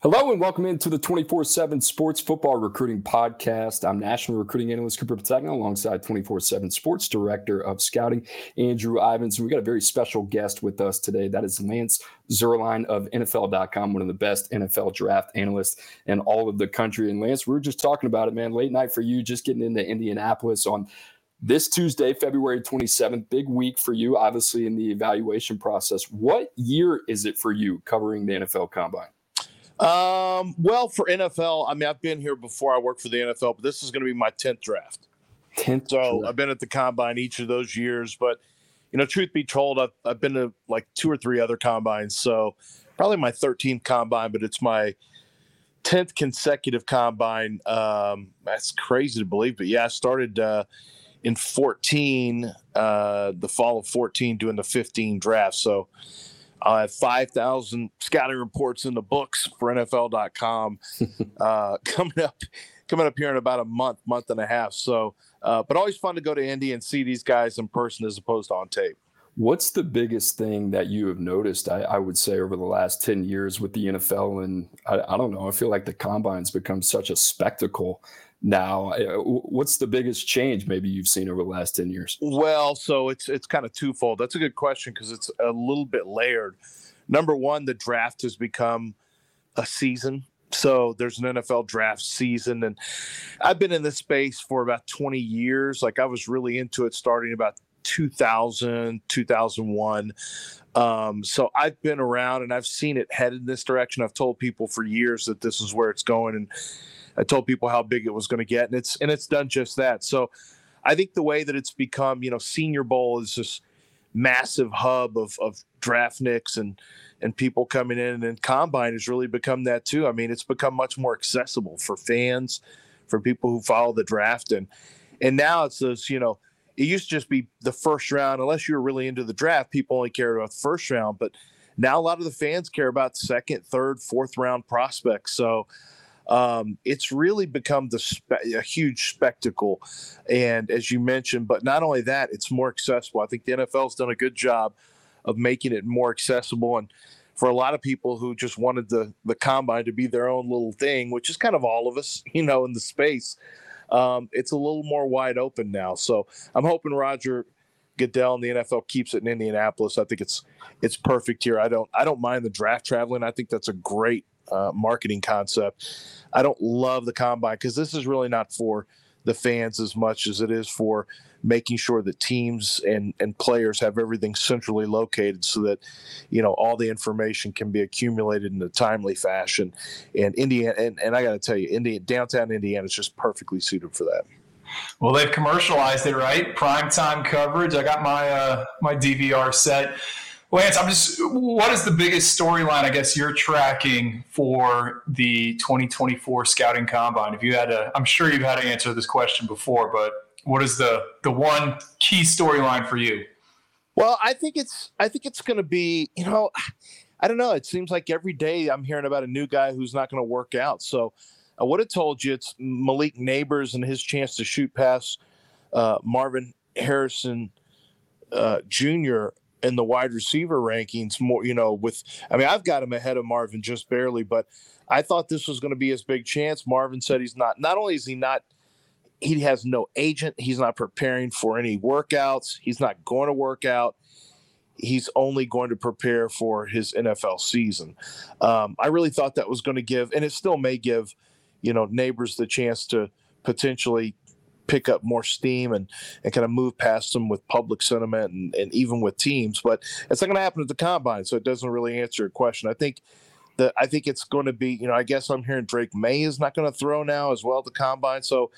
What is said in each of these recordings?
Hello and welcome into the 24-7 Sports Football Recruiting Podcast. I'm National Recruiting Analyst Cooper Petagna alongside 24-7 Sports Director of Scouting, Andrew Ivins. And we got a very special guest with us today. That is Lance Zierlein of NFL.com, one of the best NFL draft analysts in all of the country. And Lance, we were just talking about it, man. Late night for you, just getting into Indianapolis on this Tuesday, February 27th, big week for you, obviously, in the evaluation process. What year is it for you covering the NFL Combine? Um, well, for NFL, I mean, I've been here before. I worked for the NFL, but this is going to be my tenth draft. Tenth. So I've been at the combine each of those years, but you know, truth be told, I've, I've been to like two or three other combines. So probably my 13th combine, but it's my 10th consecutive combine. Um, that's crazy to believe, but yeah, I started uh, in 14, uh, the fall of 14, doing the 15 draft. So I have 5,000 scouting reports in the books for NFL.com uh, coming up coming up here in about a month, month and a half. So, uh, but always fun to go to Indy and see these guys in person as opposed to on tape. What's the biggest thing that you have noticed? I, I would say over the last 10 years with the NFL, and I, I don't know, I feel like the combine's become such a spectacle now. Uh, what's the biggest change maybe you've seen over the last 10 years? Well, so it's it's kind of twofold. That's a good question because it's a little bit layered. Number one, the draft has become a season. So there's an NFL draft season, and I've been in this space for about 20 years. Like I was really into it starting about 2000, 2001. Um, so I've been around and I've seen it headed in this direction. I've told people for years that this is where it's going, and I told people how big it was going to get, and it's and it's done just that. So I think the way that it's become, you know, Senior Bowl is this massive hub of of draft nicks and and people coming in, and then Combine has really become that too. I mean, it's become much more accessible for fans, for people who follow the draft, and and now it's those, you know. It used to just be the first round, unless you were really into the draft. People only cared about the first round, but now a lot of the fans care about second, third, fourth round prospects. So um, it's really become the spe- a huge spectacle. And as you mentioned, but not only that, it's more accessible. I think the NFL's done a good job of making it more accessible. And for a lot of people who just wanted the the combine to be their own little thing, which is kind of all of us, you know, in the space, um, it's a little more wide open now. So I'm hoping Roger Goodell and the NFL keeps it in Indianapolis. I think it's it's perfect here. I don't I don't mind the draft traveling. I think that's a great uh, marketing concept. I don't love the combine because this is really not for the fans as much as it is for making sure that teams and, and players have everything centrally located so that you know all the information can be accumulated in a timely fashion. And indiana and, and i got to tell you indiana downtown indiana is just perfectly suited for that. Well they've commercialized it right? Prime time coverage. I got my uh, my dvr set Lance, I'm just, what is the biggest storyline I guess you're tracking for the 2024 Scouting Combine? If you had to, I'm sure you've had to answer this question before, but what is the the one key storyline for you? Well, I think it's I think it's going to be, you know, I don't know. It seems like every day I'm hearing about a new guy who's not going to work out. So I would have told you it's Malik Nabers and his chance to shoot past uh, Marvin Harrison uh, Jr in the wide receiver rankings more, you know, with I mean, I've got him ahead of Marvin just barely, but I thought this was going to be his big chance. Marvin said he's not not only is he not he has no agent, he's not preparing for any workouts, he's not going to work out. He's only going to prepare for his NFL season. Um, I really thought that was going to give, and it still may give, you know, Nabers the chance to potentially pick up more steam and, and kind of move past them with public sentiment and, and even with teams. But it's not going to happen at the combine, so it doesn't really answer your question. I think the I think it's going to be, you know, I guess I'm hearing Drake Maye is not going to throw now as well at the combine. So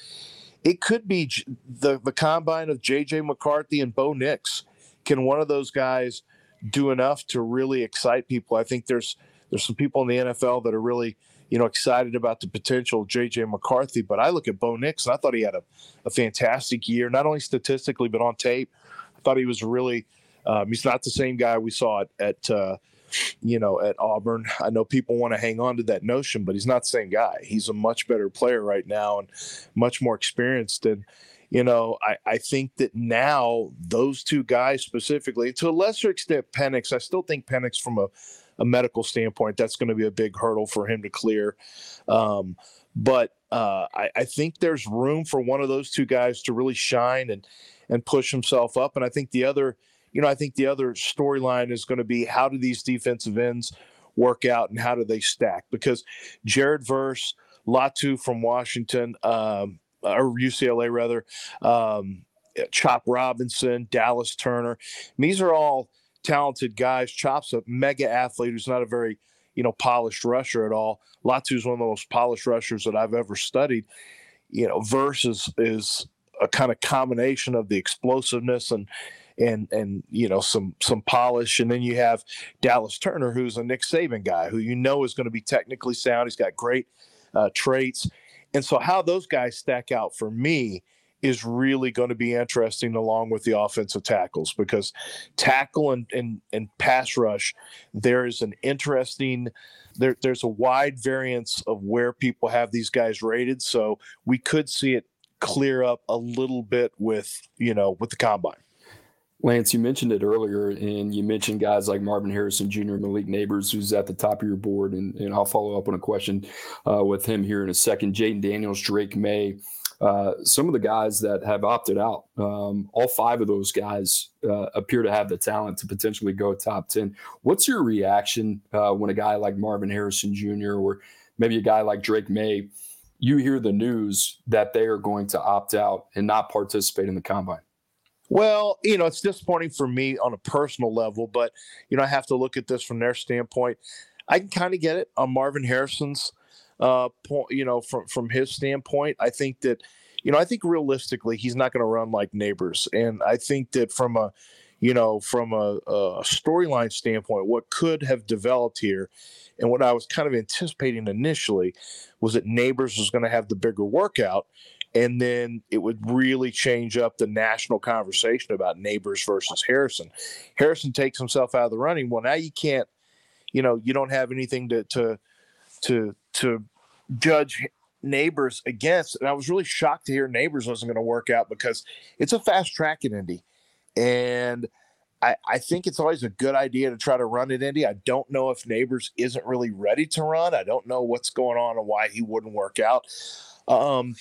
it could be the the combine of JJ McCarthy and Bo Nix. Can one of those guys do enough to really excite people? I think there's there's some people in the NFL that are really you know excited about the potential of JJ McCarthy. But I look at Bo Nix and I thought he had a, a fantastic year, not only statistically but on tape. I thought he was really. Um, he's not the same guy we saw at, at uh, you know, at Auburn. I know people want to hang on to that notion, but he's not the same guy. He's a much better player right now and much more experienced. And, you know, I, I think that now those two guys specifically, to a lesser extent, Penix, I still think Penix from a, a medical standpoint, that's going to be a big hurdle for him to clear. Um, but uh, I, I think there's room for one of those two guys to really shine and and push himself up. And I think the other – you know, I think the other storyline is going to be how do these defensive ends work out and how do they stack? Because Jared Verse, Latu from Washington, um, or UCLA rather, um, Chop Robinson, Dallas Turner. These are all talented guys. Chop's a mega athlete who's not a very, you know, polished rusher at all. Latu's one of the most polished rushers that I've ever studied. You know, Verse is, is a kind of combination of the explosiveness and and and you know some some polish. And then you have Dallas Turner, who's a Nick Saban guy, who you know is going to be technically sound. He's got great uh, traits, and so how those guys stack out for me is really going to be interesting along with the offensive tackles because tackle and, and, and pass rush, there is an interesting there, there's a wide variance of where people have these guys rated. So we could see it clear up a little bit with, you know, with the combine. Lance, you mentioned it earlier, and you mentioned guys like Marvin Harrison Jr., Malik Nabers, who's at the top of your board, and, and I'll follow up on a question uh, with him here in a second. Jayden Daniels, Drake Maye, uh, some of the guys that have opted out. Um, all five of those guys uh, appear to have the talent to potentially go top 10. What's your reaction uh, when a guy like Marvin Harrison Jr. or maybe a guy like Drake Maye, you hear the news that they are going to opt out and not participate in the combine? Well, you know, it's disappointing for me on a personal level, but you know, I have to look at this from their standpoint. I can kind of get it on Marvin Harrison's uh point, you know, from from his standpoint. I think that you know, I think realistically he's not going to run like Nabers, And I think that from a you know, from a, a storyline standpoint, what could have developed here and what I was kind of anticipating initially was that Nabers was going to have the bigger workout and then it would really change up the national conversation about Nabers versus Harrison. Harrison takes himself out of the running. Well, now you can't, you know, you don't have anything to to to to judge Nabers against. And I was really shocked to hear Nabers wasn't going to work out because it's a fast track in Indy, and I, I think it's always a good idea to try to run at Indy. I don't know if Nabers isn't really ready to run. I don't know what's going on and why he wouldn't work out. Um,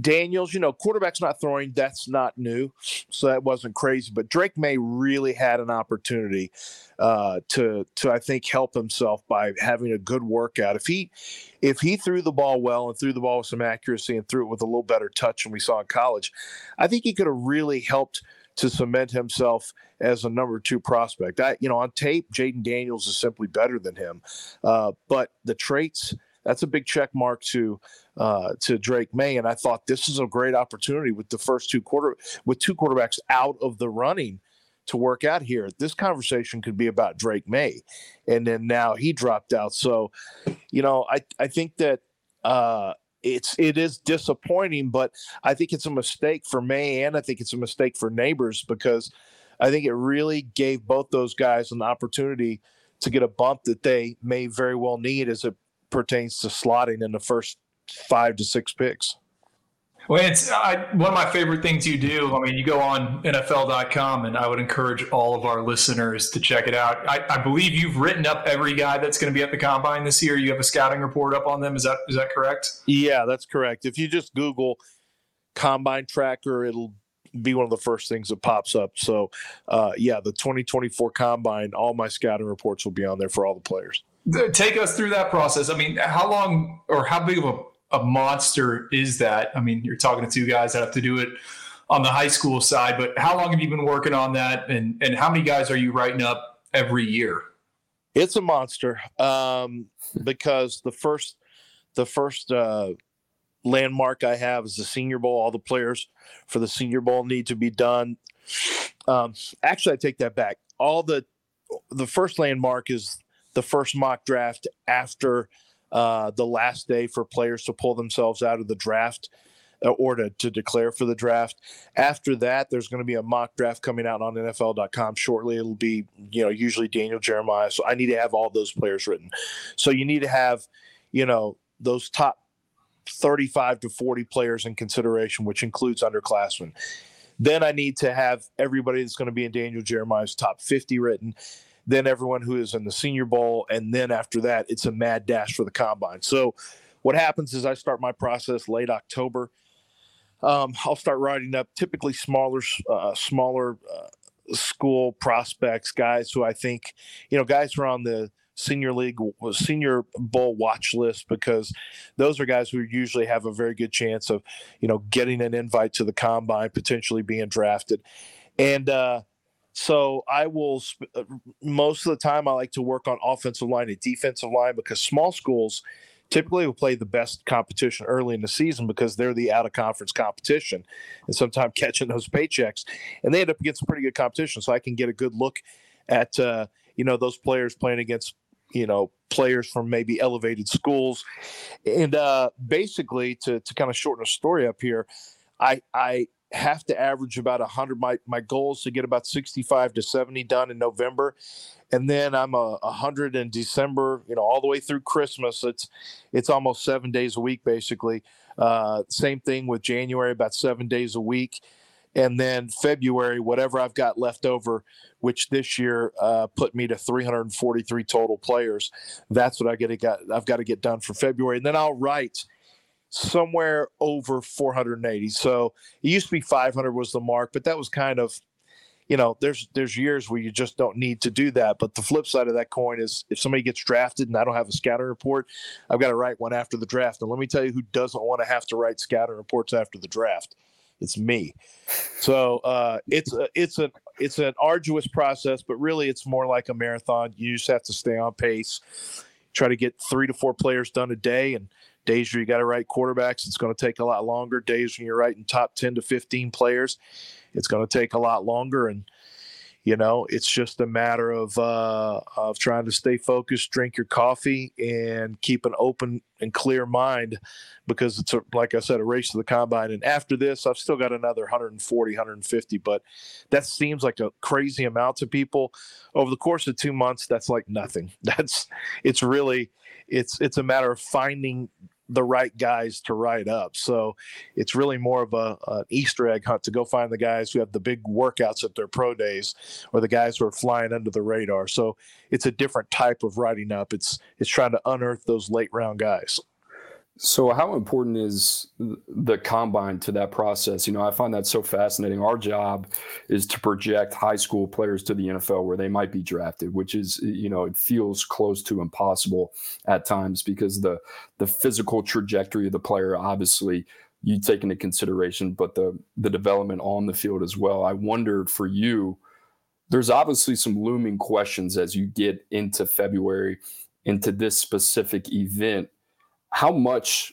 Daniels, you know, quarterback's not throwing. That's not new, so that wasn't crazy. But Drake Maye really had an opportunity uh, to to I think help himself by having a good workout. If he if he threw the ball well and threw the ball with some accuracy and threw it with a little better touch than we saw in college, I think he could have really helped to cement himself as a number two prospect. I, you know, on tape, Jayden Daniels is simply better than him, uh, but the traits that's a big check mark to uh, to Drake Maye. And I thought this is a great opportunity with the first two quarter with two quarterbacks out of the running to work out here. This conversation could be about Drake Maye, and then now he dropped out. So, you know, I I think that. Uh, it's it is disappointing, but I think it's a mistake for Maye and I think it's a mistake for Nabers because I think it really gave both those guys an opportunity to get a bump that they may very well need as it pertains to slotting in the first five to six picks. Well, it's I, one of my favorite things you do. I mean, you go on NFL.com, and I would encourage all of our listeners to check it out. I, I believe you've written up every guy that's going to be at the combine this year. You have a scouting report up on them. Is that is that correct? Yeah, that's correct. If you just Google combine tracker, it'll be one of the first things that pops up. So, uh, yeah, the 2024 combine, all my scouting reports will be on there for all the players. Take us through that process. I mean, how long or how big of a, a monster is that? I mean, you're talking to two guys that have to do it on the high school side, but how long have you been working on that? And, and how many guys are you writing up every year? It's a monster um, because the first the first uh, landmark I have is the Senior Bowl. All the players for the Senior Bowl need to be done. Um, actually, I take that back. All the the first landmark is the first mock draft after uh, the last day for players to pull themselves out of the draft uh, or to, to declare for the draft. After that, there's going to be a mock draft coming out on NFL.com shortly. It'll be, you know, usually Daniel Jeremiah. So I need to have all those players written. So you need to have, you know, those top 35 to 40 players in consideration, which includes underclassmen. Then I need to have everybody that's going to be in Daniel Jeremiah's top 50 written. Then everyone who is in the Senior Bowl, and then after that, it's a mad dash for the combine. So, what happens is I start my process late October. Um, I'll start writing up typically smaller, uh, smaller uh, school prospects, guys who I think, you know, guys who are on the senior league senior bowl watch list because those are guys who usually have a very good chance of you know getting an invite to the combine potentially being drafted and uh, so I will sp- uh, most of the time I like to work on offensive line and defensive line because small schools typically will play the best competition early in the season because they're the out of conference competition and sometimes catching those paychecks and they end up against pretty good competition. So I can get a good look at uh, you know those players playing against you know players from maybe elevated schools. And uh basically to to kind of shorten a story up here i i have to average about 100 my my goal is to get about 65 to 70 done in november. And then i'm a 100 in december you know all the way through christmas. It's it's almost seven days a week basically. Uh same thing with january about seven days a week. And then February, whatever I've got left over, which this year uh, put me to 343 total players. That's what I get. Got I've got to get done for February, and then I'll write somewhere over 480. So it used to be 500 was the mark, but that was kind of, you know, there's there's years where you just don't need to do that. But the flip side of that coin is if somebody gets drafted and I don't have a scouting report, I've got to write one after the draft. And let me tell you who doesn't want to have to write scouting reports after the draft it's me. So uh, it's a, it's it's an arduous process, but really it's more like a marathon. You just have to stay on pace. Try to get three to four players done a day, and days where you got to write quarterbacks, it's going to take a lot longer. Days when you're writing top ten to fifteen players, it's going to take a lot longer. And you know it's just a matter of uh, of trying to stay focused drink your coffee and keep an open and clear mind because it's a, like i said a race to the combine and after this i've still got another 140 150 but that seems like a crazy amount to people over the course of two months that's like nothing that's it's really it's it's a matter of finding the right guys to write up. So it's really more of a an Easter egg hunt to go find the guys who have the big workouts at their pro days, or the guys who are flying under the radar. So it's a different type of writing up. It's it's trying to unearth those late round guys. So, how important is the combine to that process? You know, I find that so fascinating. Our job is to project high school players to the NFL where they might be drafted, which is, you know, it feels close to impossible at times because the the physical trajectory of the player, obviously, you take into consideration, but the the development on the field as well. I wondered for you, there's obviously some looming questions as you get into February into this specific event how much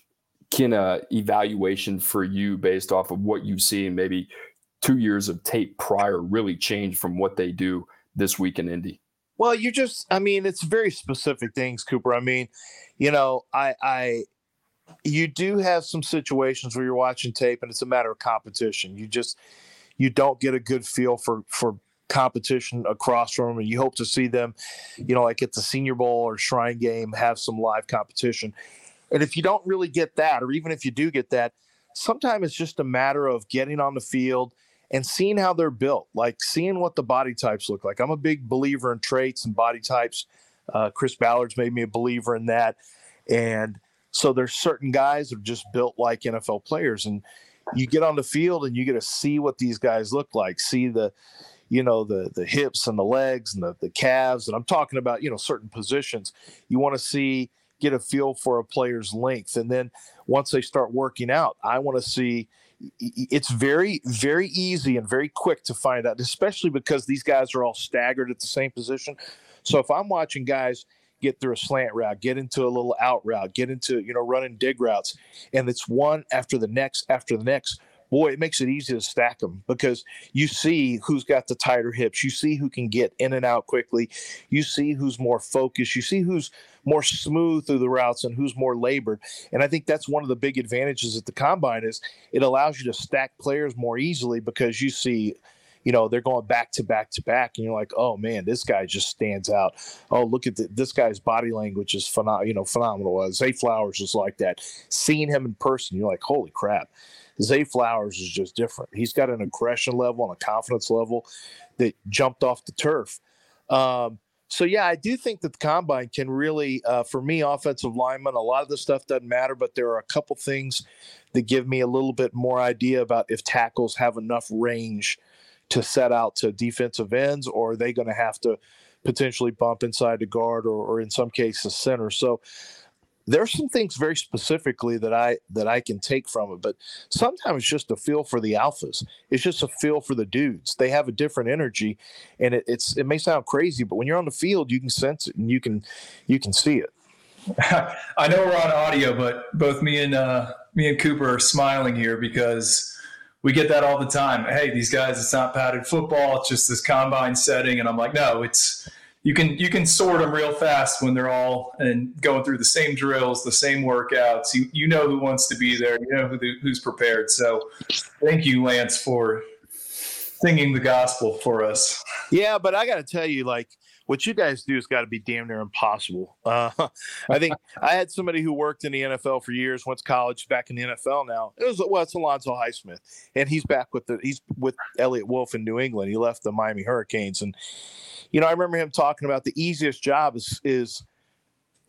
can a evaluation for you based off of what you see and maybe two years of tape prior really change from what they do this week in Indy? Well, you just, I mean, it's very specific things, Cooper. I mean, you know, I, I, you do have some situations where you're watching tape and it's a matter of competition. You just, you don't get a good feel for, for competition across from them and you hope to see them, you know, like at the Senior Bowl or Shrine Game, have some live competition and if you don't really get that, or even if you do get that, sometimes it's just a matter of getting on the field and seeing how they're built, like seeing what the body types look like. I'm a big believer in traits and body types. Uh, Chris Ballard's made me a believer in that. And so there's certain guys that are just built like NFL players. And you get on the field and you get to see what these guys look like, see the, you know, the the hips and the legs and the, the calves. And I'm talking about, you know, certain positions. You want to see get a feel for a player's length. And then once they start working out, I want to see it's very, very easy and very quick to find out, especially because these guys are all staggered at the same position. So if I'm watching guys get through a slant route, get into a little out route, get into, you know, running dig routes, and it's one after the next after the next, boy, it makes it easy to stack them because you see who's got the tighter hips. You see who can get in and out quickly. You see who's more focused. You see who's more smooth through the routes and who's more labored. And I think that's one of the big advantages at the combine is it allows you to stack players more easily because you see you know they're going back to back to back and you're like oh man this guy just stands out oh look at the, this guy's body language is phenomenal you know phenomenal uh, zay flowers is like that seeing him in person you're like holy crap zay flowers is just different he's got an aggression level and a confidence level that jumped off the turf um, so yeah, I do think that the combine can really, uh, for me, offensive lineman, a lot of the stuff doesn't matter, but there are a couple things that give me a little bit more idea about if tackles have enough range to set out to defensive ends, or are they going to have to potentially bump inside the guard, or, or in some cases center. So there's some things very specifically that I that I can take from it, but sometimes it's just a feel for the alphas. It's just a feel for the dudes. They have a different energy, and it, it's it may sound crazy, but when you're on the field, you can sense it and you can you can see it. I know we're on audio, but both me and uh, me and Cooper are smiling here because we get that all the time. Hey, these guys, it's not padded football; it's just this combine setting, and I'm like, no, it's you can you can sort them real fast when they're all and going through the same drills, the same workouts. You you know who wants to be there. You know who who's prepared. So, thank you, Lance, for singing the gospel for us. Yeah, but I got to tell you, like what you guys do has got to be damn near impossible. Uh, I think I had somebody who worked in the NFL for years, went to college, back in the NFL now. It was well, it's Alonzo Highsmith, and he's back with the he's with Eliot Wolf in New England. He left the Miami Hurricanes, and you know, I remember him talking about the easiest job is is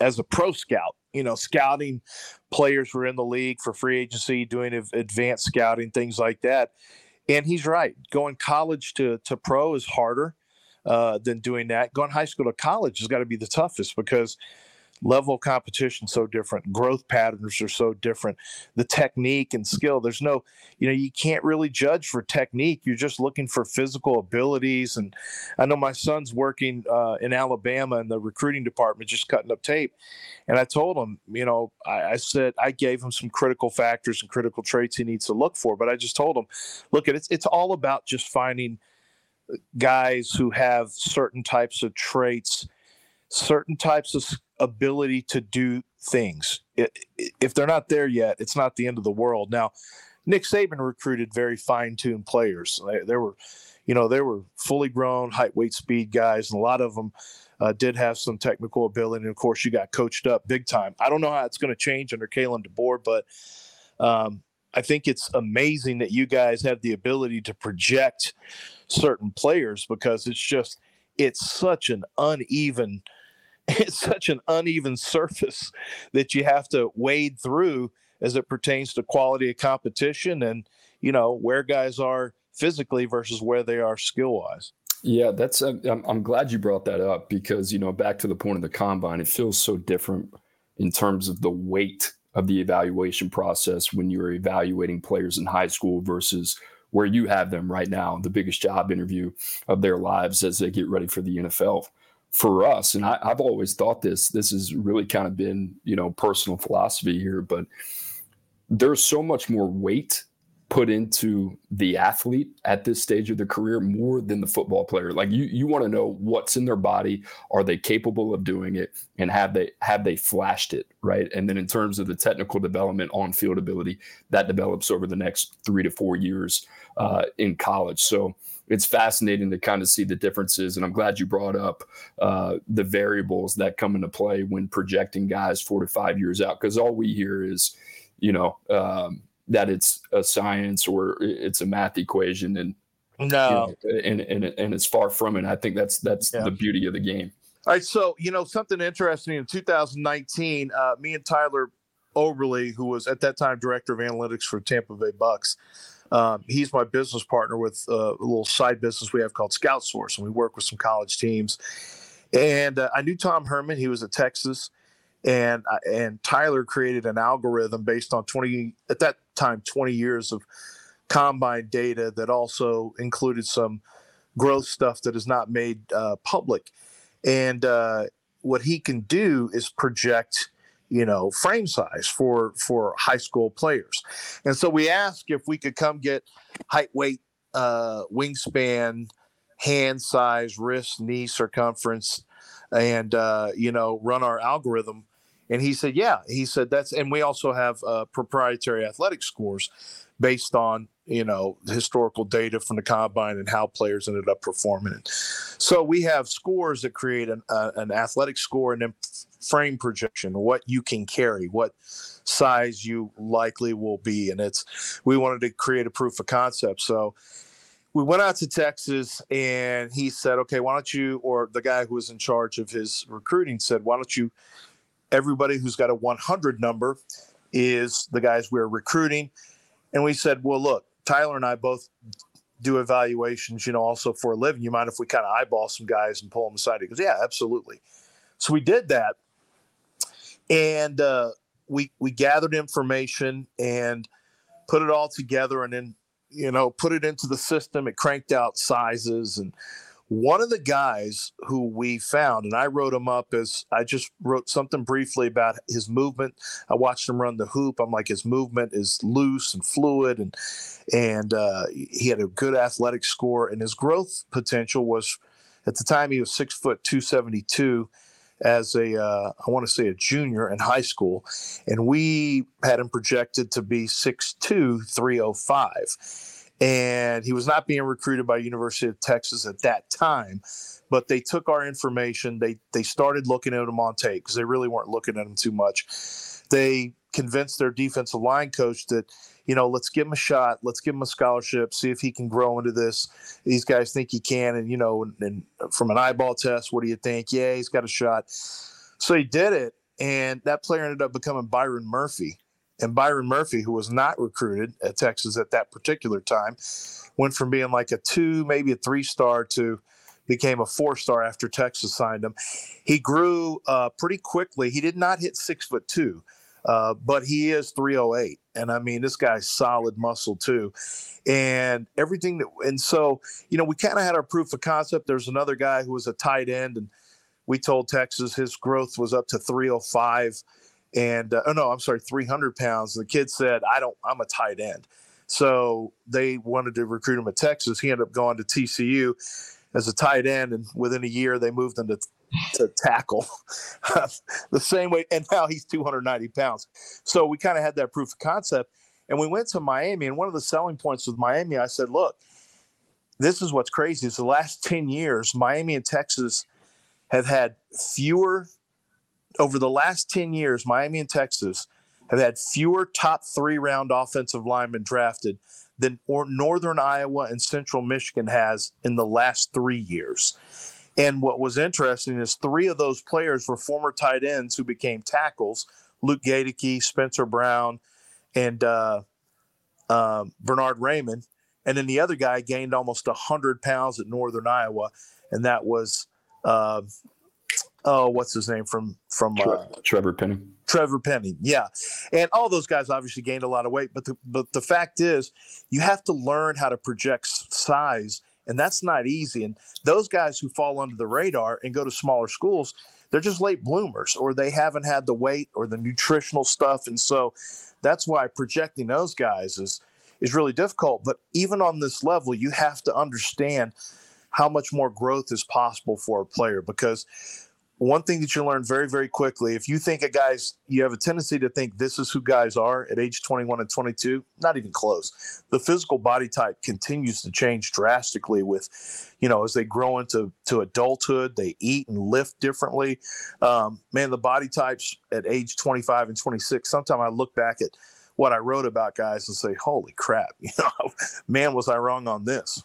as a pro scout, you know, scouting players who are in the league for free agency, doing advanced scouting, things like that. And he's right. Going college to to pro is harder uh, than doing that. Going high school to college has got to be the toughest because level of competition so different growth patterns are so different the technique and skill there's no you know you can't really judge for technique you're just looking for physical abilities and i know my son's working uh, in alabama in the recruiting department just cutting up tape and i told him you know I, I said i gave him some critical factors and critical traits he needs to look for but i just told him look it's, it's all about just finding guys who have certain types of traits certain types of ability to do things. If they're not there yet, it's not the end of the world. Now, Nick Saban recruited very fine-tuned players. There were, you know, there were fully grown height, weight, speed guys, and a lot of them uh, did have some technical ability. And of course, you got coached up big time. I don't know how it's going to change under Kalen DeBoer, but um, I think it's amazing that you guys have the ability to project certain players because it's just it's such an uneven – it's such an uneven surface that you have to wade through as it pertains to quality of competition and you know where guys are physically versus where they are skill wise yeah that's uh, I'm, I'm glad you brought that up because you know back to the point of the combine it feels so different in terms of the weight of the evaluation process when you're evaluating players in high school versus where you have them right now the biggest job interview of their lives as they get ready for the NFL for us, and I, have always thought this, this has really kind of been, you know, personal philosophy here, but there's so much more weight put into the athlete at this stage of their career more than the football player. Like you, you want to know what's in their body, are they capable of doing it, and have they have they flashed it right? And then in terms of the technical development on field ability, that develops over the next three to four years uh, in college. So it's fascinating to kind of see the differences. And I'm glad you brought up uh, the variables that come into play when projecting guys four to five years out, because all we hear is, you know, um, that it's a science or it's a math equation, and no, you know, and, and and it's far from it. I think that's that's yeah. the beauty of the game. All right, so you know something interesting in 2019, uh, me and Tyler Oberle, who was at that time director of analytics for Tampa Bay Bucks, um, he's my business partner with uh, a little side business we have called Scout Source, and we work with some college teams. And uh, I knew Tom Herman; he was at Texas, and and Tyler created an algorithm based on twenty at that time twenty years of combine data that also included some growth stuff that is not made uh, public. and uh, what he can do is project you know frame size for for high school players. And so we asked if we could come get height weight uh, wingspan hand size wrist knee circumference and uh, you know run our algorithm. And he said yeah. He said that's and we also have uh, proprietary athletic scores based on you know historical data from the combine and how players ended up performing so we have scores that create an, uh, an athletic score and then frame projection what you can carry what size you likely will be. And it's we wanted to create a proof of concept. So we went out to texas and he said okay why don't you or the guy who was in charge of his recruiting said why don't you everybody who's got a 100 number is the guys we're recruiting. And we said well look Tyler and I both do evaluations, you know, also for a living. You mind if we kind of eyeball some guys and pull them aside? He goes, Yeah, absolutely. So we did that. And uh, we we gathered information and put it all together and then, you know, put it into the system. It cranked out sizes and one of the guys who we found, and I wrote him up as I just wrote something briefly about his movement. I watched him run the hoop. I'm like, his movement is loose and fluid, and and uh, he had a good athletic score, and his growth potential was, at the time, he was six foot two seventy two as a uh, I want to say a junior in high school, and we had him projected to be 6'2", 305 and he was not being recruited by University of Texas at that time. But they took our information. They they started looking at him on tape because they really weren't looking at him too much. They convinced their defensive line coach that you know let's give him a shot, let's give him a scholarship, see if he can grow into this. These guys think he can, and you know, and, and from an eyeball test, what do you think? Yeah, he's got a shot. So he did it, and that player ended up becoming Byron Murphy and Byron Murphy, who was not recruited at Texas at that particular time, went from being like a two, maybe a three star to became a four star after Texas signed him. He grew uh, pretty quickly. He did not hit six foot two, uh, but he is 308. And I mean, this guy's solid muscle too. And everything that, and so, you know, we kind of had our proof of concept. There's another guy who was a tight end, and we told Texas his growth was up to 305 and uh, oh no, I'm sorry, 300 pounds. The kid said, "I don't. I'm a tight end." So they wanted to recruit him at Texas. He ended up going to TCU as a tight end, and within a year they moved him to to tackle the same way. And now he's 290 pounds. So we kind of had that proof of concept. And we went to Miami, and one of the selling points with Miami, I said, "Look, this is what's crazy. Is the last 10 years, Miami and Texas have had fewer over the last 10 years, Miami and Texas have had fewer top three round offensive linemen drafted than Northern Iowa and Central Michigan has in the last three years. And what was interesting is three of those players were former tight ends who became tackles Luke Goedeke, Spencer Brown, and uh, uh, Bernhard Raimann. And then the other guy gained almost 100 pounds at Northern Iowa, and that was uh, oh, what's his name from from uh, Trevor Penning. Trevor Penning, yeah, and all those guys obviously gained a lot of weight, but the but the fact is, you have to learn how to project size, and that's not easy. And those guys who fall under the radar and go to smaller schools, they're just late bloomers, or they haven't had the weight or the nutritional stuff, and so that's why projecting those guys is is really difficult. But even on this level, you have to understand how much more growth is possible for a player because one thing that you learn very, very quickly if you think a guy's, you have a tendency to think this is who guys are at age 21 and 22, not even close. The physical body type continues to change drastically with, you know, as they grow into to adulthood, they eat and lift differently. Um, man, the body types at age 25 and 26, sometimes I look back at what I wrote about guys and say, holy crap, you know, man, was I wrong on this?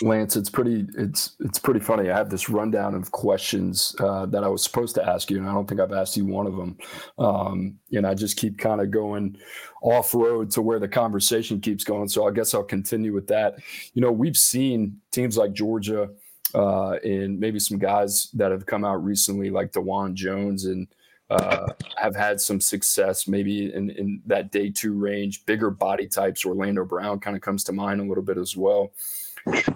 Lance, it's pretty it's it's pretty funny. I have this rundown of questions uh, that I was supposed to ask you, and I don't think I've asked you one of them. Um, and I just keep kind of going off road to where the conversation keeps going. So I guess I'll continue with that. You know, we've seen teams like Georgia uh, and maybe some guys that have come out recently, like Dawand Jones, and uh, have had some success maybe in, in that day two range. Bigger body types, Orlando Brown kind of comes to mind a little bit as well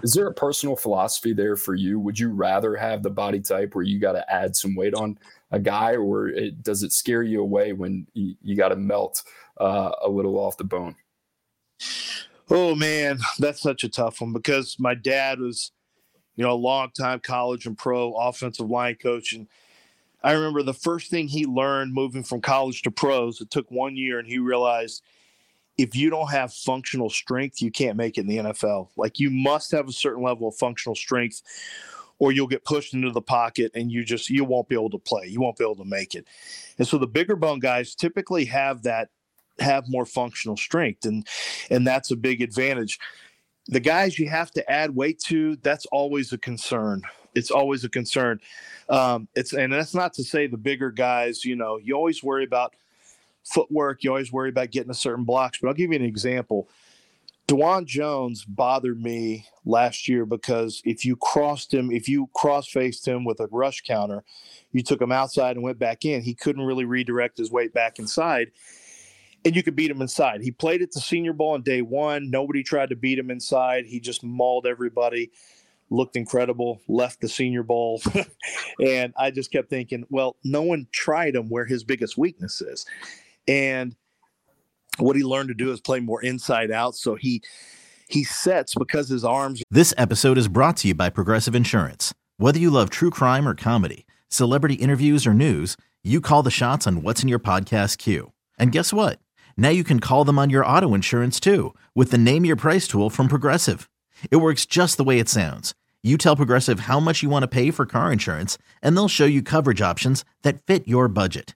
Is there a personal philosophy there for you? Would you rather have the body type where you got to add some weight on a guy, or it, does it scare you away when you, you got to melt uh, a little off the bone? Oh man, that's such a tough one because my dad was, you know, a long time college and pro offensive line coach, and I remember the first thing he learned moving from college to pros. It took one year, and he realized if you don't have functional strength, you can't make it in the NFL. Like you must have a certain level of functional strength or you'll get pushed into the pocket and you just you won't be able to play. You won't be able to make it. And so the bigger bone guys typically have that have more functional strength and and that's a big advantage. The guys you have to add weight to, that's always a concern. It's always a concern. Um, it's and that's not to say the bigger guys, you know, you always worry about footwork. You always worry about getting a certain blocks. But I'll give you an example. Dawand Jones bothered me last year because if you crossed him, if you cross faced him with a rush counter, you took him outside and went back in, he couldn't really redirect his weight back inside. And you could beat him inside. He played at the Senior Bowl on day one. Nobody tried to beat him inside. He just mauled everybody, looked incredible, left the Senior Bowl. and I just kept thinking, well, no one tried him where his biggest weakness is. And what he learned to do is play more inside out. So he he sets because his arms. This episode is brought to you by Progressive Insurance. Whether you love true crime or comedy, celebrity interviews or news, you call the shots on what's in your podcast queue. And guess what? Now you can call them on your auto insurance too with the Name Your Price tool from Progressive. It works just the way it sounds. You tell Progressive how much you want to pay for car insurance, and they'll show you coverage options that fit your budget.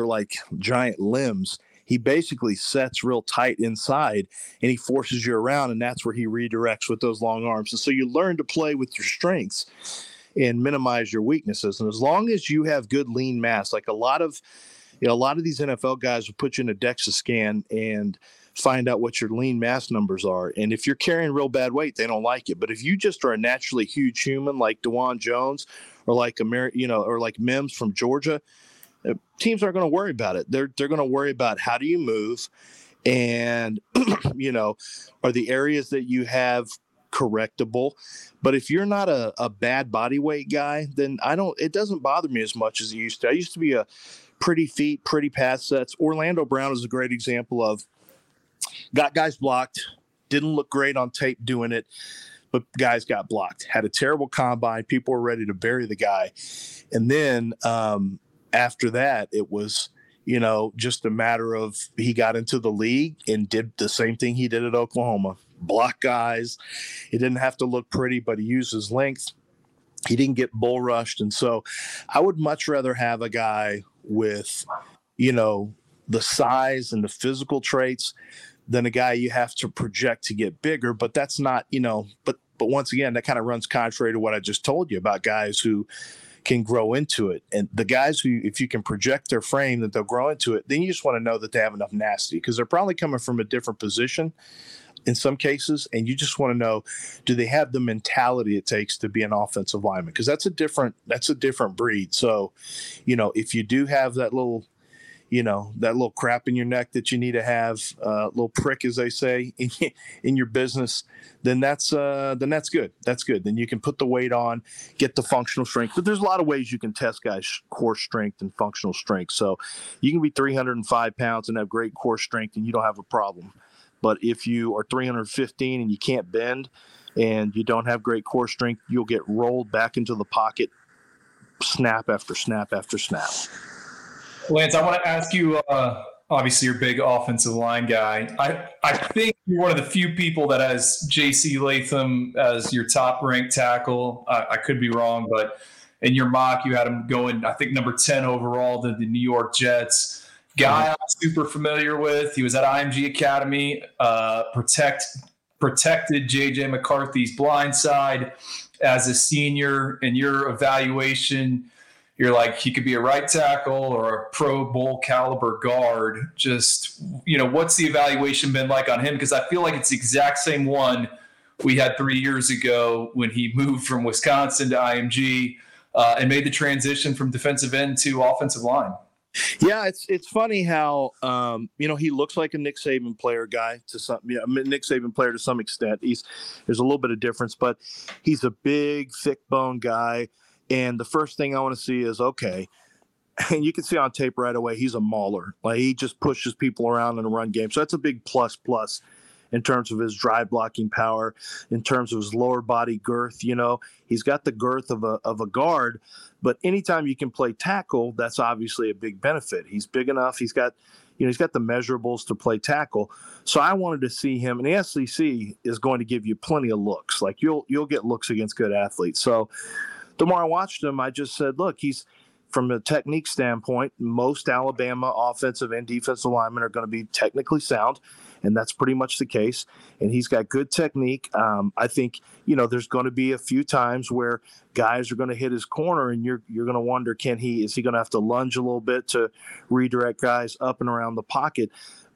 for like giant limbs, he basically sets real tight inside and he forces you around, and that's where he redirects with those long arms. And so you learn to play with your strengths and minimize your weaknesses. And as long as you have good lean mass, like a lot of you know, a lot of these NFL guys will put you in a DEXA scan and find out what your lean mass numbers are. And if you're carrying real bad weight, they don't like it. But if you just are a naturally huge human like Dawand Jones or like Amer- you know, or like Mims from Georgia, teams aren't going to worry about it. They're they're going to worry about how do you move, and you know, are the areas that you have correctable. But if you're not a, a bad body weight guy, then I don't. It doesn't bother me as much as it used to. I used to be a pretty feet, pretty pass sets. Orlando Brown is a great example of got guys blocked, didn't look great on tape doing it, but guys got blocked. Had a terrible combine. People were ready to bury the guy, and then um, after that, it was, you know, just a matter of he got into the league and did the same thing he did at Oklahoma block guys. He didn't have to look pretty, but he used his length. He didn't get bull rushed. And so I would much rather have a guy with, you know, the size and the physical traits than a guy you have to project to get bigger. But that's not, you know, but but once again, that kind of runs contrary to what I just told you about guys who can grow into it. And the guys who, if you can project their frame that they'll grow into it, then you just want to know that they have enough nasty because they're probably coming from a different position in some cases. And you just want to know, do they have the mentality it takes to be an offensive lineman? Because that's a different, that's a different breed. So, you know, if you do have that little you know that little crap in your neck that you need to have a uh, little prick as they say in, in your business then that's uh, then that's good. That's good. Then you can put the weight on get the functional strength. But there's a lot of ways you can test guys core strength and functional strength. So you can be 305 pounds and have great core strength and you don't have a problem. But if you are 315 and you can't bend and you don't have great core strength you'll get rolled back into the pocket snap after snap after snap Lance, I want to ask you. Uh, obviously, you're a big offensive line guy. I I think you're one of the few people that has J.C. Latham as your top ranked tackle. I, I could be wrong, but in your mock, you had him going, I think, number 10 overall to the New York Jets. Guy I'm super familiar with. He was at IMG Academy, uh, protect protected JJ McCarthy's blind side as a senior. In your evaluation, you're like he could be a right tackle or a Pro Bowl caliber guard. Just you know, what's the evaluation been like on him? Because I feel like it's the exact same one we had three years ago when he moved from Wisconsin to IMG uh, and made the transition from defensive end to offensive line. Yeah, it's it's funny how um, you know he looks like a Nick Saban player guy to some yeah, Nick Saban player to some extent. He's there's a little bit of difference, but he's a big, thick bone guy. And the first thing I want to see is okay, and you can see on tape right away he's a mauler. Like he just pushes people around in a run game. So that's a big plus plus in terms of his drive blocking power, in terms of his lower body girth. You know, he's got the girth of a of a guard, but anytime you can play tackle, that's obviously a big benefit. He's big enough. He's got you know, he's got the measurables to play tackle. So I wanted to see him, and the SEC is going to give you plenty of looks. Like you'll you'll get looks against good athletes. So the more I watched him, I just said, look, he's from a technique standpoint, most Alabama offensive and defensive linemen are going to be technically sound and that's pretty much the case. And he's got good technique. Um, I think you know there's going to be a few times where guys are going to hit his corner, and you're you're going to wonder, can he is he going to have to lunge a little bit to redirect guys up and around the pocket?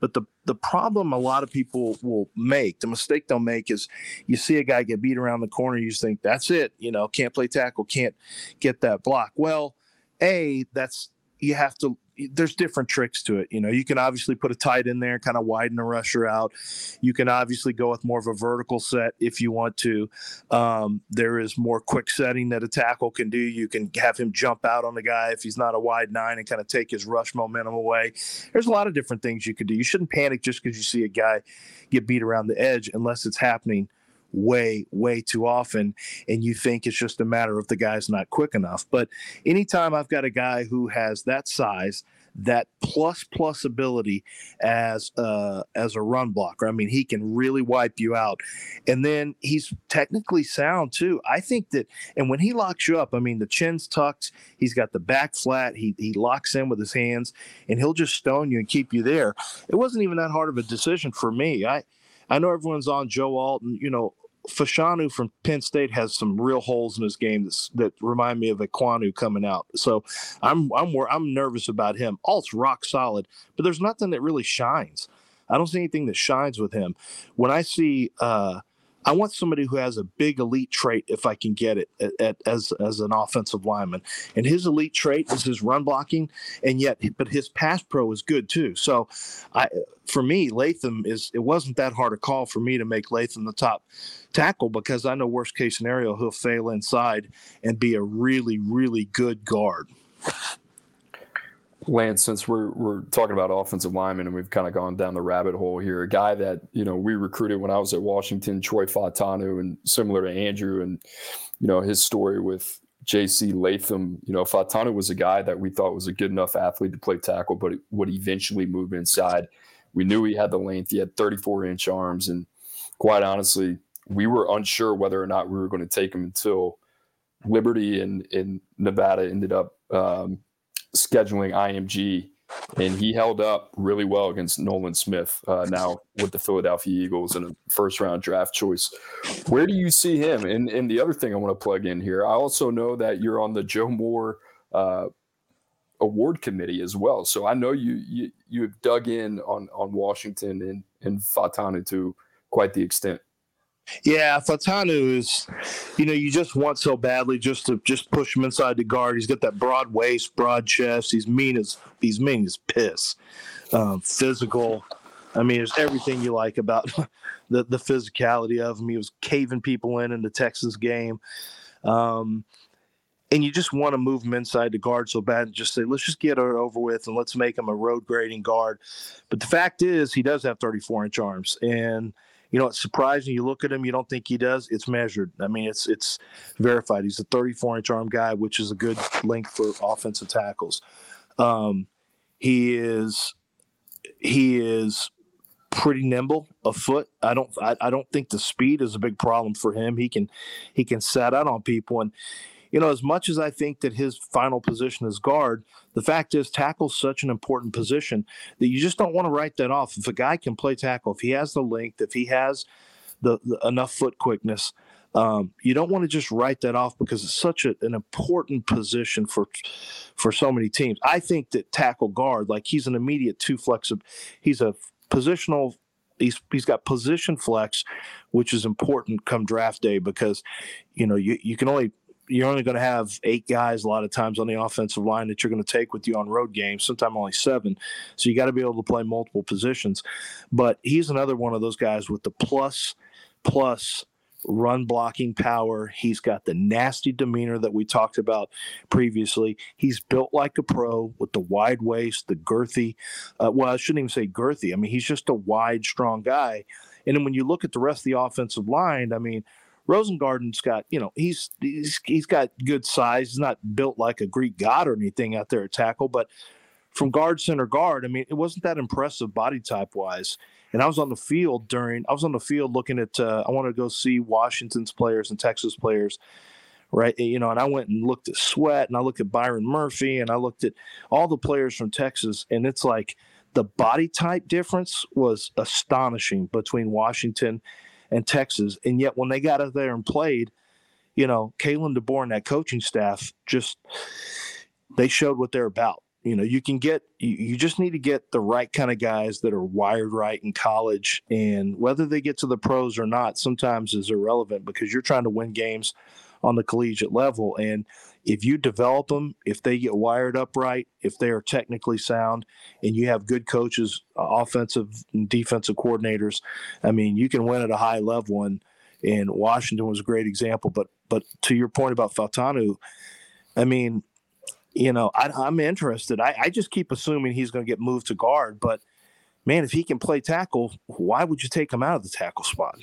But the the problem a lot of people will make, the mistake they'll make is you see a guy get beat around the corner, you think that's it, you know, can't play tackle, can't get that block. Well, a that's you have to there's different tricks to it. You know, you can obviously put a tight in there, kind of widen the rusher out. You can obviously go with more of a vertical set if you want to. Um, there is more quick setting that a tackle can do. You can have him jump out on the guy if he's not a wide nine and kind of take his rush momentum away. There's a lot of different things you could do. You shouldn't panic just because you see a guy get beat around the edge unless it's happening way, way too often. And you think it's just a matter of the guy's not quick enough. But anytime I've got a guy who has that size, that plus plus ability as as a run blocker. I mean, he can really wipe you out. And then he's technically sound too. I think that, and when he locks you up, I mean, the chin's tucked, he's got the back flat, he, he locks in with his hands, and he'll just stone you and keep you there. It wasn't even that hard of a decision for me. I, I know everyone's on Joe Alton. You know, Fashanu from Penn State has some real holes in his game that remind me of Ekwonu coming out. So I'm I'm I'm nervous about him. Alt's rock solid, but there's nothing that really shines. I don't see anything that shines with him. When I see uh, I want somebody who has a big elite trait if I can get it at, at, as as an offensive lineman. And his elite trait is his run blocking, and yet, but his pass pro is good too. So, I for me, Latham is it wasn't that hard a call for me to make Latham the top tackle because I know worst case scenario he'll fail inside and be a really really good guard. Lance, since we're we're talking about offensive linemen and we've kind of gone down the rabbit hole here, a guy that you know we recruited when I was at Washington, Troy Fautanu, and similar to Andrew, and you know his story with J.C. Latham. You know, Fautanu was a guy that we thought was a good enough athlete to play tackle, but would eventually move inside. We knew he had the length; he had 34 inch arms, and quite honestly, we were unsure whether or not we were going to take him until Liberty and in Nevada ended up. Um, scheduling IMG, and he held up really well against Nolan Smith. Uh, now with the Philadelphia Eagles and a first round draft choice. Where do you see him? And and the other thing I want to plug in here, I also know that you're on the Joe Moore. Uh, award committee as well. So I know you you you've dug in on on Washington and and Fautanu to quite the extent. Yeah, Fautanu is, you know, you just want so badly just to just push him inside the guard. He's got that broad waist, broad chest. He's mean as he's mean as piss. Um, physical. I mean, there's everything you like about the the physicality of him. He was caving people in in the Texas game. Um, and you just want to move him inside the guard so bad and just say, let's just get it over with and let's make him a road grading guard. But the fact is, he does have 34 inch arms. And you know, it's surprising. You look at him, you don't think he does. It's measured. I mean, it's it's verified. He's a 34 inch arm guy, which is a good length for offensive tackles. Um, he is he is pretty nimble afoot. I don't I, I don't think the speed is a big problem for him. He can he can set out on people and you know, as much as I think that his final position is guard, the fact is tackle's such an important position that you just don't want to write that off. If a guy can play tackle, if he has the length, if he has the, the enough foot quickness, um, you don't want to just write that off because it's such a, an important position for for so many teams. I think that tackle guard, like he's an immediate two flexible, he's a positional. He's he's got position flex, which is important come draft day because, you know, you, you can only you're only going to have eight guys a lot of times on the offensive line that you're going to take with you on road games, sometimes only seven. So you got to be able to play multiple positions. But he's another one of those guys with the plus plus run blocking power. He's got the nasty demeanor that we talked about previously. He's built like a pro with the wide waist, the girthy. Uh, well, I shouldn't even say girthy. I mean, he's just a wide, strong guy. And then when you look at the rest of the offensive line, I mean, Rosengarten's got, you know, he's he's he's got good size. He's not built like a Greek god or anything out there at tackle, but from guard center guard, I mean, it wasn't that impressive body type wise. And I was on the field during, I was on the field looking at, uh, I wanted to go see Washington's players and Texas players, right? You know, and I went and looked at Sweat and I looked at Byron Murphy and I looked at all the players from Texas. And it's like the body type difference was astonishing between Washington and Texas. And yet when they got out there and played, you know, Kalen DeBoer and that coaching staff just, they showed what they're about you know you can get you, you just need to get the right kind of guys that are wired right in college and whether they get to the pros or not sometimes is irrelevant because you're trying to win games on the collegiate level and if you develop them if they get wired up right if they are technically sound and you have good coaches uh, offensive and defensive coordinators i mean you can win at a high level and and washington was a great example but but to your point about Fautanu, i mean you know, I, am interested. I, I, just keep assuming he's going to get moved to guard, but man, if he can play tackle, why would you take him out of the tackle spot?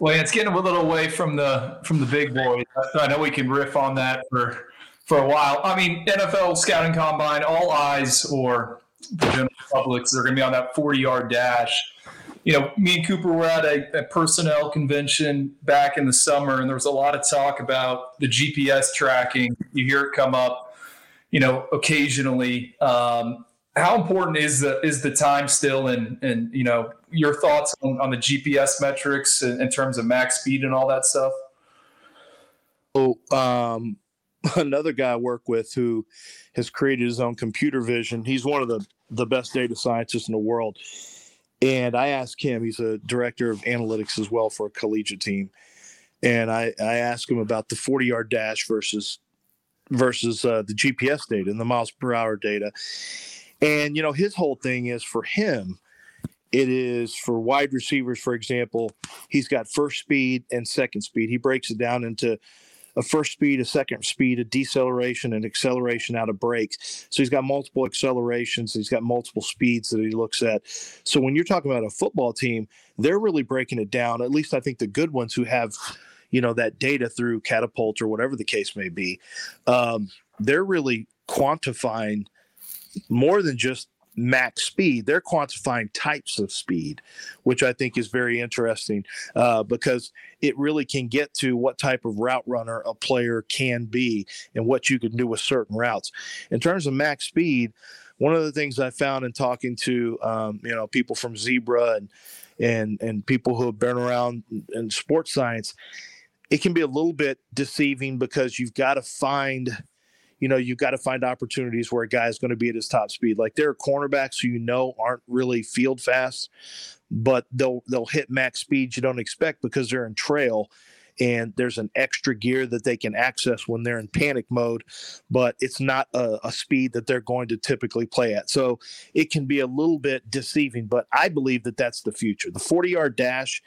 Well, it's getting a little away from the from the big boys. I know we can riff on that for for a while. I mean, NFL scouting combine, all eyes or the general public are going to be on that 40 yard dash you know, me and Cooper were at a, a, personnel convention back in the summer, and there was a lot of talk about the GPS tracking. You hear it come up, you know, occasionally. Um, how important is the is the time still, and and you know, your thoughts on, on the GPS metrics in, in, terms of max speed and all that stuff? Oh, um, another guy I work with who has created his own computer vision. He's one of the the best data scientists in the world and I asked him, he's a director of analytics as well for a collegiate team. And I, I asked him about the 40 yard dash versus versus uh, the GPS data and the miles per hour data. And, you know, his whole thing is for him, it is for wide receivers, for example, he's got first speed and second speed. He breaks it down into a first speed, a second speed, a deceleration, and acceleration out of brakes. So he's got multiple accelerations. He's got multiple speeds that he looks at. So when you're talking about a football team, they're really breaking it down. At least I think the good ones who have, you know, that data through Catapult or whatever the case may be, um, they're really quantifying more than just max speed. They're quantifying types of speed, which I think is very interesting uh, because it really can get to what type of route runner a player can be and what you can do with certain routes. In terms of max speed, one of the things I found in talking to um, you know people from Zebra and and and people who have been around in sports science, it can be a little bit deceiving because you've got to find you know, you've got to find opportunities where a guy is going to be at his top speed. Like there are cornerbacks who you know aren't really field fast, but they'll they'll hit max speeds you don't expect because they're in trail and there's an extra gear that they can access when they're in panic mode, but it's not a, a, speed that they're going to typically play at. So it can be a little bit deceiving, but I believe that that's the future. The 40 yard dash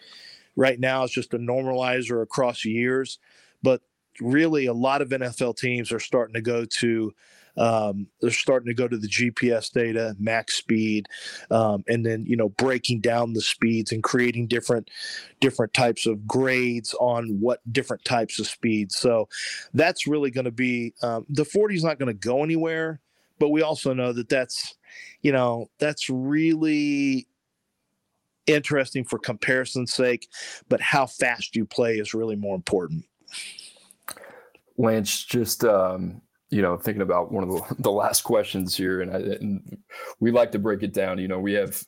right now is just a normalizer across years, but really a lot of NFL teams are starting to go to um, they're starting to go to the GPS data, max speed, um, and then you know breaking down the speeds and creating different different types of grades on what different types of speeds. So that's really going to be um, the 40 is not going to go anywhere, but we also know that that's you know that's really interesting for comparison's sake, but how fast you play is really more important. Lance, just um, you know, thinking about one of the, the last questions here, and, I, and we like to break it down. You know, we have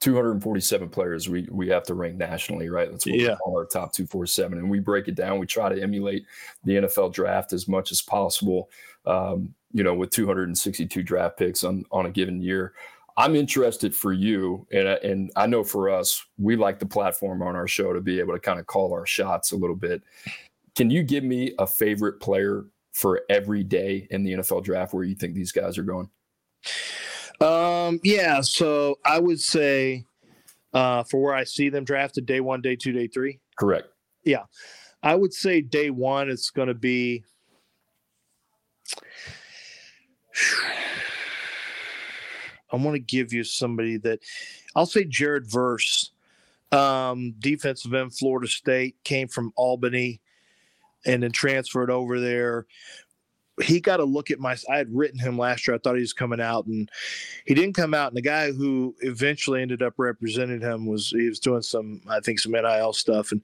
247 players we we have to rank nationally, right? That's what yeah. we call our top 247, and we break it down. We try to emulate the NFL draft as much as possible. Um, you know, with 262 draft picks on on a given year. I'm interested for you, and and I know for us, we like the platform on our show to be able to kind of call our shots a little bit. Can you give me a favorite player for every day in the NFL draft where you think these guys are going? Um, yeah, so I would say uh, for where I see them drafted day one, day two, day three. Correct. Yeah. I would say day one, it's going to be. I want to give you somebody that I'll say Jared Verse, um, defensive end, Florida State, came from Albany and then transferred over there. He got a look at my. I had written him last year. I thought he was coming out, and he didn't come out. And the guy who eventually ended up representing him was he was doing some, I think, some NIL stuff, and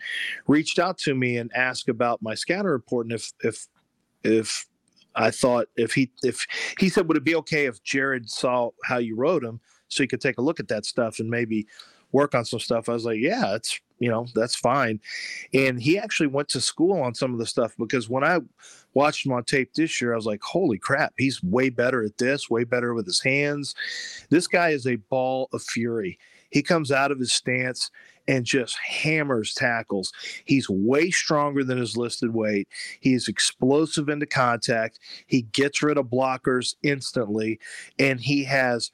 reached out to me and asked about my scouting report and if if if I thought if he if he said would it be okay if Jared saw how you wrote him so he could take a look at that stuff and maybe work on some stuff. I was like, yeah, it's you know that's fine. And he actually went to school on some of the stuff because when I watched him on tape this year, I was like, holy crap, he's way better at this, way better with his hands. This guy is a ball of fury. He comes out of his stance and just hammers tackles. He's way stronger than his listed weight. He's explosive into contact. He gets rid of blockers instantly, and he has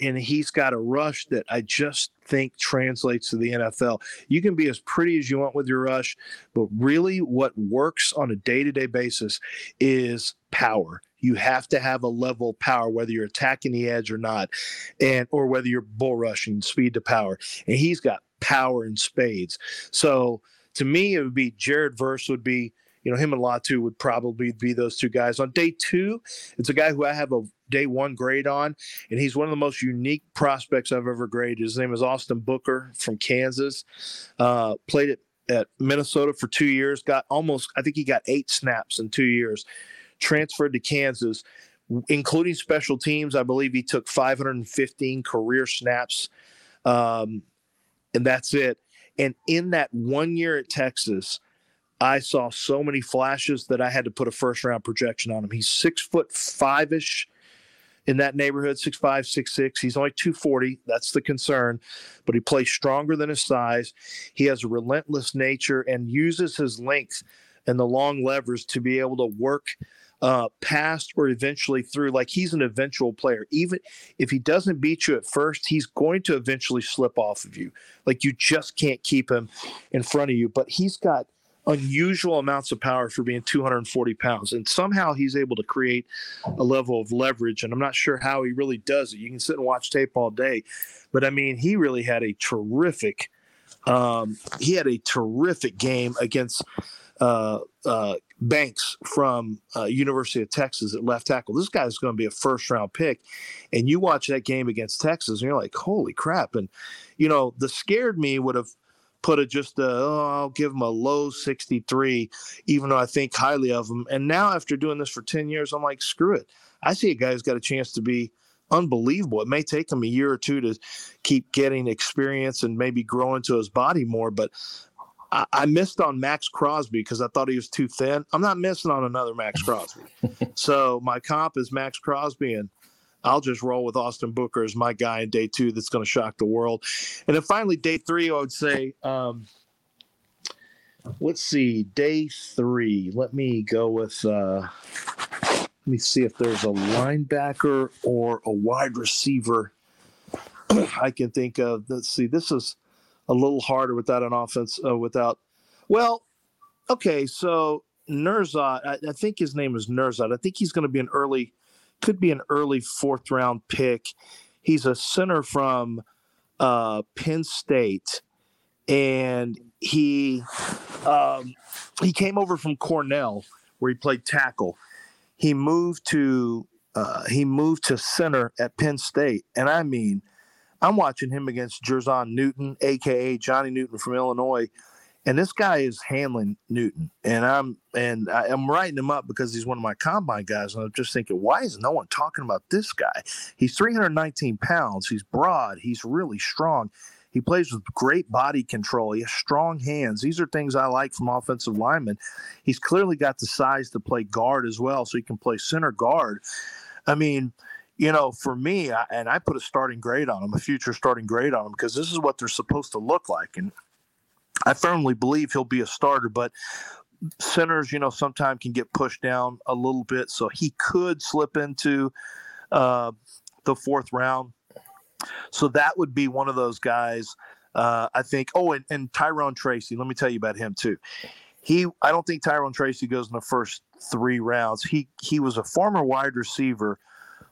and he's got a rush that I just think translates to the NFL. You can be as pretty as you want with your rush, but really what works on a day-to-day basis is power you have to have a level of power, whether you're attacking the edge or not, and or whether you're bull rushing speed to power. And he's got power in spades. So to me, it would be Jared Verse would be, you know, him and Latu would probably be those two guys. On day two, it's a guy who I have a day one grade on, and he's one of the most unique prospects I've ever graded. His name is Austin Booker from Kansas. Uh, played at, at Minnesota for two years, got almost, I think he got eight snaps in two years transferred to Kansas, including special teams. I believe he took 515 career snaps, um, and that's it. And in that one year at Texas, I saw so many flashes that I had to put a first round projection on him. He's six foot five ish in that neighborhood, six five, six six. He's only 240. That's the concern. But he plays stronger than his size. He has a relentless nature and uses his length and the long levers to be able to work uh, past or eventually through. Like he's an eventual player. Even if he doesn't beat you at first, he's going to eventually slip off of you. Like you just can't keep him in front of you. But he's got unusual amounts of power for being 240 pounds. And somehow he's able to create a level of leverage. And I'm not sure how he really does it. You can sit and watch tape all day. But I mean, he really had a terrific. Um, he had a terrific game against uh, uh, Banks from uh, University of Texas at left tackle. This guy's going to be a first round pick, and you watch that game against Texas, and you're like, "Holy crap!" And you know, the scared me would have put a just a oh, I'll give him a low 63, even though I think highly of him. And now after doing this for 10 years, I'm like, screw it. I see a guy who's got a chance to be unbelievable. It may take him a year or two to keep getting experience and maybe grow into his body more, but I, I missed on Maxx Crosby because I thought he was too thin. I'm not missing on another Maxx Crosby. so my comp is Maxx Crosby, and I'll just roll with Austin Booker as my guy in day two that's going to shock the world. And then finally, day three, I would say, um, let's see, day three. Let me go with, uh, let me see if there's a linebacker or a wide receiver I can think of. Let's see, this is a little harder without an offense. Uh, without, well, okay. So Nourzad, I, I, think his name is Nourzad. I think he's going to be an early, could be an early fourth round pick. He's a center from uh, Penn State, and he um, he came over from Cornell where he played tackle. He moved to uh, he moved to center at Penn State, and I mean I'm watching him against Jer'Zhan Newton, aka Johnny Newton from Illinois, and this guy is handling Newton, and I'm and I, am writing him up because he's one of my combine guys, and I'm just thinking, why is no one talking about this guy? He's 319 pounds. He's broad. He's really strong. He plays with great body control. He has strong hands. These are things I like from offensive linemen. He's clearly got the size to play guard as well, so he can play center guard. I mean, you know, for me, I, and I put a starting grade on him, a future starting grade on him, because this is what they're supposed to look like. And I firmly believe he'll be a starter, but centers, you know, sometimes can get pushed down a little bit. So he could slip into uh, the fourth round. So that would be one of those guys. Uh, I think. Oh, and, and Tyrone Tracy. Let me tell you about him too. He, I don't think Tyrone Tracy goes in the first three rounds. He he was a former wide receiver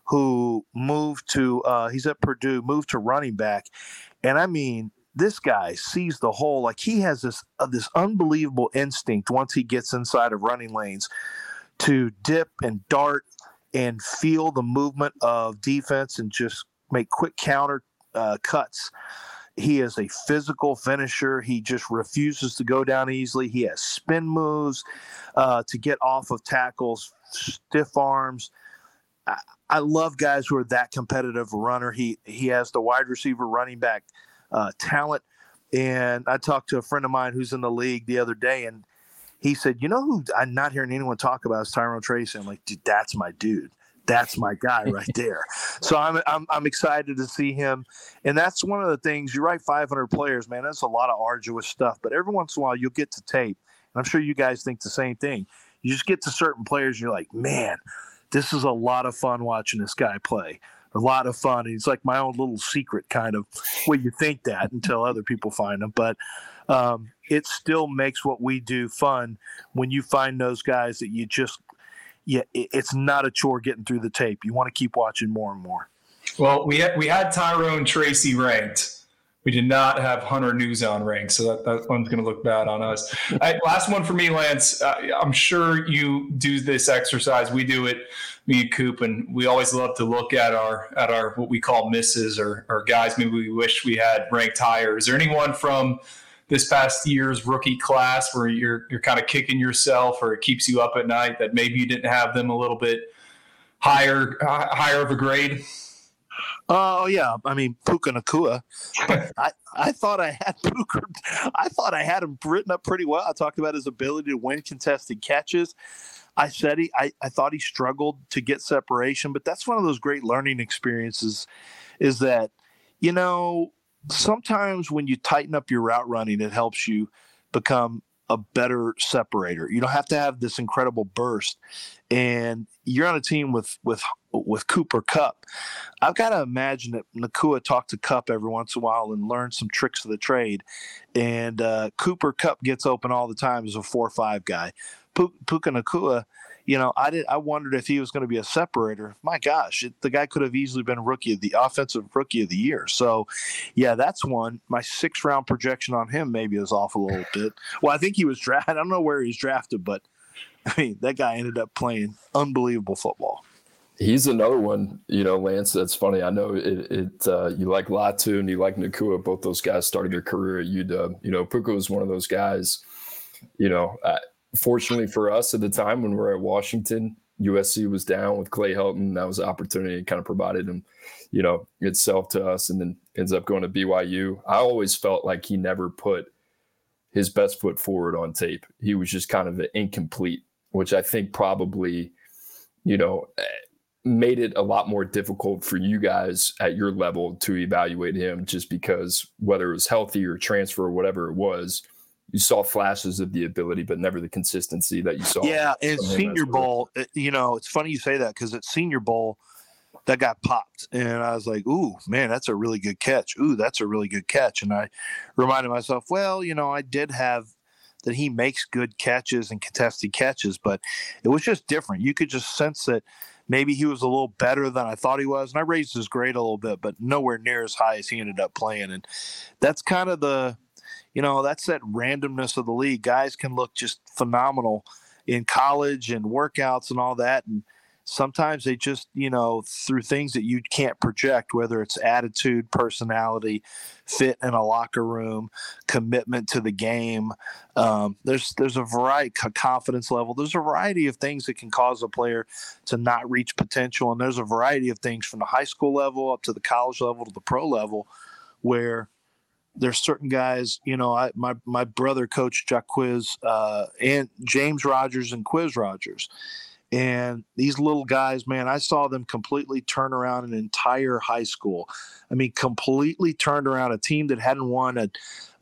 who moved to. Uh, he's at Purdue, moved to running back, and I mean this guy sees the hole like he has this uh, this unbelievable instinct once he gets inside of running lanes to dip and dart and feel the movement of defense and just make quick counter uh, cuts. He is a physical finisher. He just refuses to go down easily. He has spin moves uh, to get off of tackles, stiff arms. I, I love guys who are that competitive runner. He he has the wide receiver running back uh, talent. And I talked to a friend of mine who's in the league the other day, and he said, "You know who I'm not hearing anyone talk about is Tyrone Tracy." I'm like, "Dude, that's my dude. That's my guy right there." so I'm, I'm I'm excited to see him, and that's one of the things. You write 500 players, man. That's a lot of arduous stuff. But every once in a while, you'll get to tape, and I'm sure you guys think the same thing. You just get to certain players, and you're like, "Man, this is a lot of fun watching this guy play." A lot of fun. It's like my own little secret, kind of. Well, you think that until other people find them, but um, it still makes what we do fun when you find those guys that you just, yeah, it's not a chore getting through the tape. You want to keep watching more and more. Well, we had we had Tyrone Tracy ranked. We did not have Hunter Nourzad rank, so that, that one's going to look bad on us. right, last one for me, Lance. Uh, I'm sure you do this exercise. We do it me and Coop, and we always love to look at our at our what we call misses or, or guys maybe we wish we had ranked higher. Is there anyone from this past year's rookie class where you're you're kind of kicking yourself or it keeps you up at night that maybe you didn't have them a little bit higher uh, higher of a grade? Oh yeah, I mean Puka Nacua. I, I thought I had Puka. I thought I had him written up pretty well. I talked about his ability to win contested catches. I said he, I, I thought he struggled to get separation, but that's one of those great learning experiences is that, you know, sometimes when you tighten up your route running, it helps you become a better separator. You don't have to have this incredible burst. And you're on a team with with with Cooper Kupp. I've got to imagine that Nacua talked to Kupp every once in a while and learned some tricks of the trade. And uh, Cooper Kupp gets open all the time as a four or five guy. Puka Nacua, you know, I did. I wondered if he was going to be a separator. My gosh, it, the guy could have easily been rookie of the offensive rookie of the year. So, yeah, that's one. My six round projection on him maybe is off a little bit. Well, I think he was drafted. I don't know where he's drafted, but I mean, that guy ended up playing unbelievable football. He's another one, you know, Lance. That's funny. I know it. it uh, you like Latu and you like Nacua. Both those guys started their career at UW. You know, Puka was one of those guys. You know, uh, fortunately for us at the time when we were at Washington, USC was down with Clay Helton. That was an opportunity it kind of provided him, you know, itself to us and then ends up going to BYU. I always felt like he never put his best foot forward on tape. He was just kind of incomplete, which I think probably, you know, made it a lot more difficult for you guys at your level to evaluate him just because whether it was healthy or transfer or whatever it was – you saw flashes of the ability, but never the consistency that you saw. Yeah, and Senior Bowl, uh, you know, it's funny you say that because at Senior Bowl, that got popped, and I was like, "Ooh, man, that's a really good catch. Ooh, that's a really good catch." And I reminded myself, well, you know, I did have that he makes good catches and contested catches, but it was just different. You could just sense that maybe he was a little better than I thought he was, and I raised his grade a little bit, but nowhere near as high as he ended up playing. And that's kind of the you know, that's that randomness of the league. Guys can look just phenomenal in college and workouts and all that. And sometimes they just you know through things that you can't project whether it's attitude personality fit in a locker room commitment to the game um, there's there's a variety confidence level. There's a variety of things that can cause a player to not reach potential and there's a variety of things from the high school level up to the college level to the pro level where there's certain guys, you know, I, my my brother coached Quiz uh, and James Rogers and Quiz Rogers, and these little guys, man, I saw them completely turn around an entire high school. I mean, completely turned around a team that hadn't won a,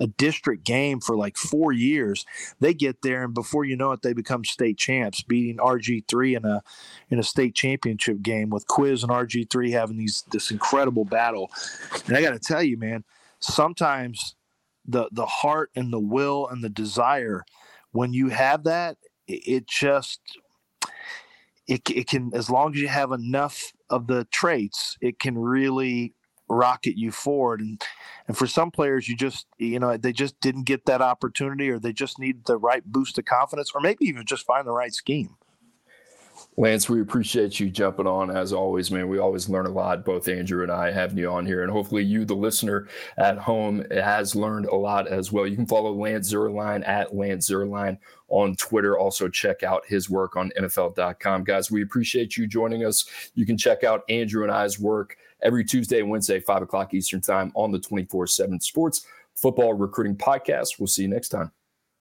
a district game for like four years. They get there, and before you know it, they become state champs, beating RG three in a in a state championship game with Quiz and RG three having these this incredible battle. And I got to tell you, man, sometimes the the heart and the will and the desire, when you have that, it just it, it can as long as you have enough of the traits it can really rocket you forward. And and for some players you just you know they just didn't get that opportunity or they just need the right boost of confidence or maybe even just find the right scheme Lance, we appreciate you jumping on as always, man. We always learn a lot, both Andrew and I, having you on here. And hopefully, you, the listener at home, has learned a lot as well. You can follow Lance Zierlein at Lance Zierlein on Twitter. Also, check out his work on NFL.com. Guys, we appreciate you joining us. You can check out Andrew and I's work every Tuesday and Wednesday, 5 o'clock Eastern Time on the 24 7 Sports Football Recruiting Podcast. We'll see you next time.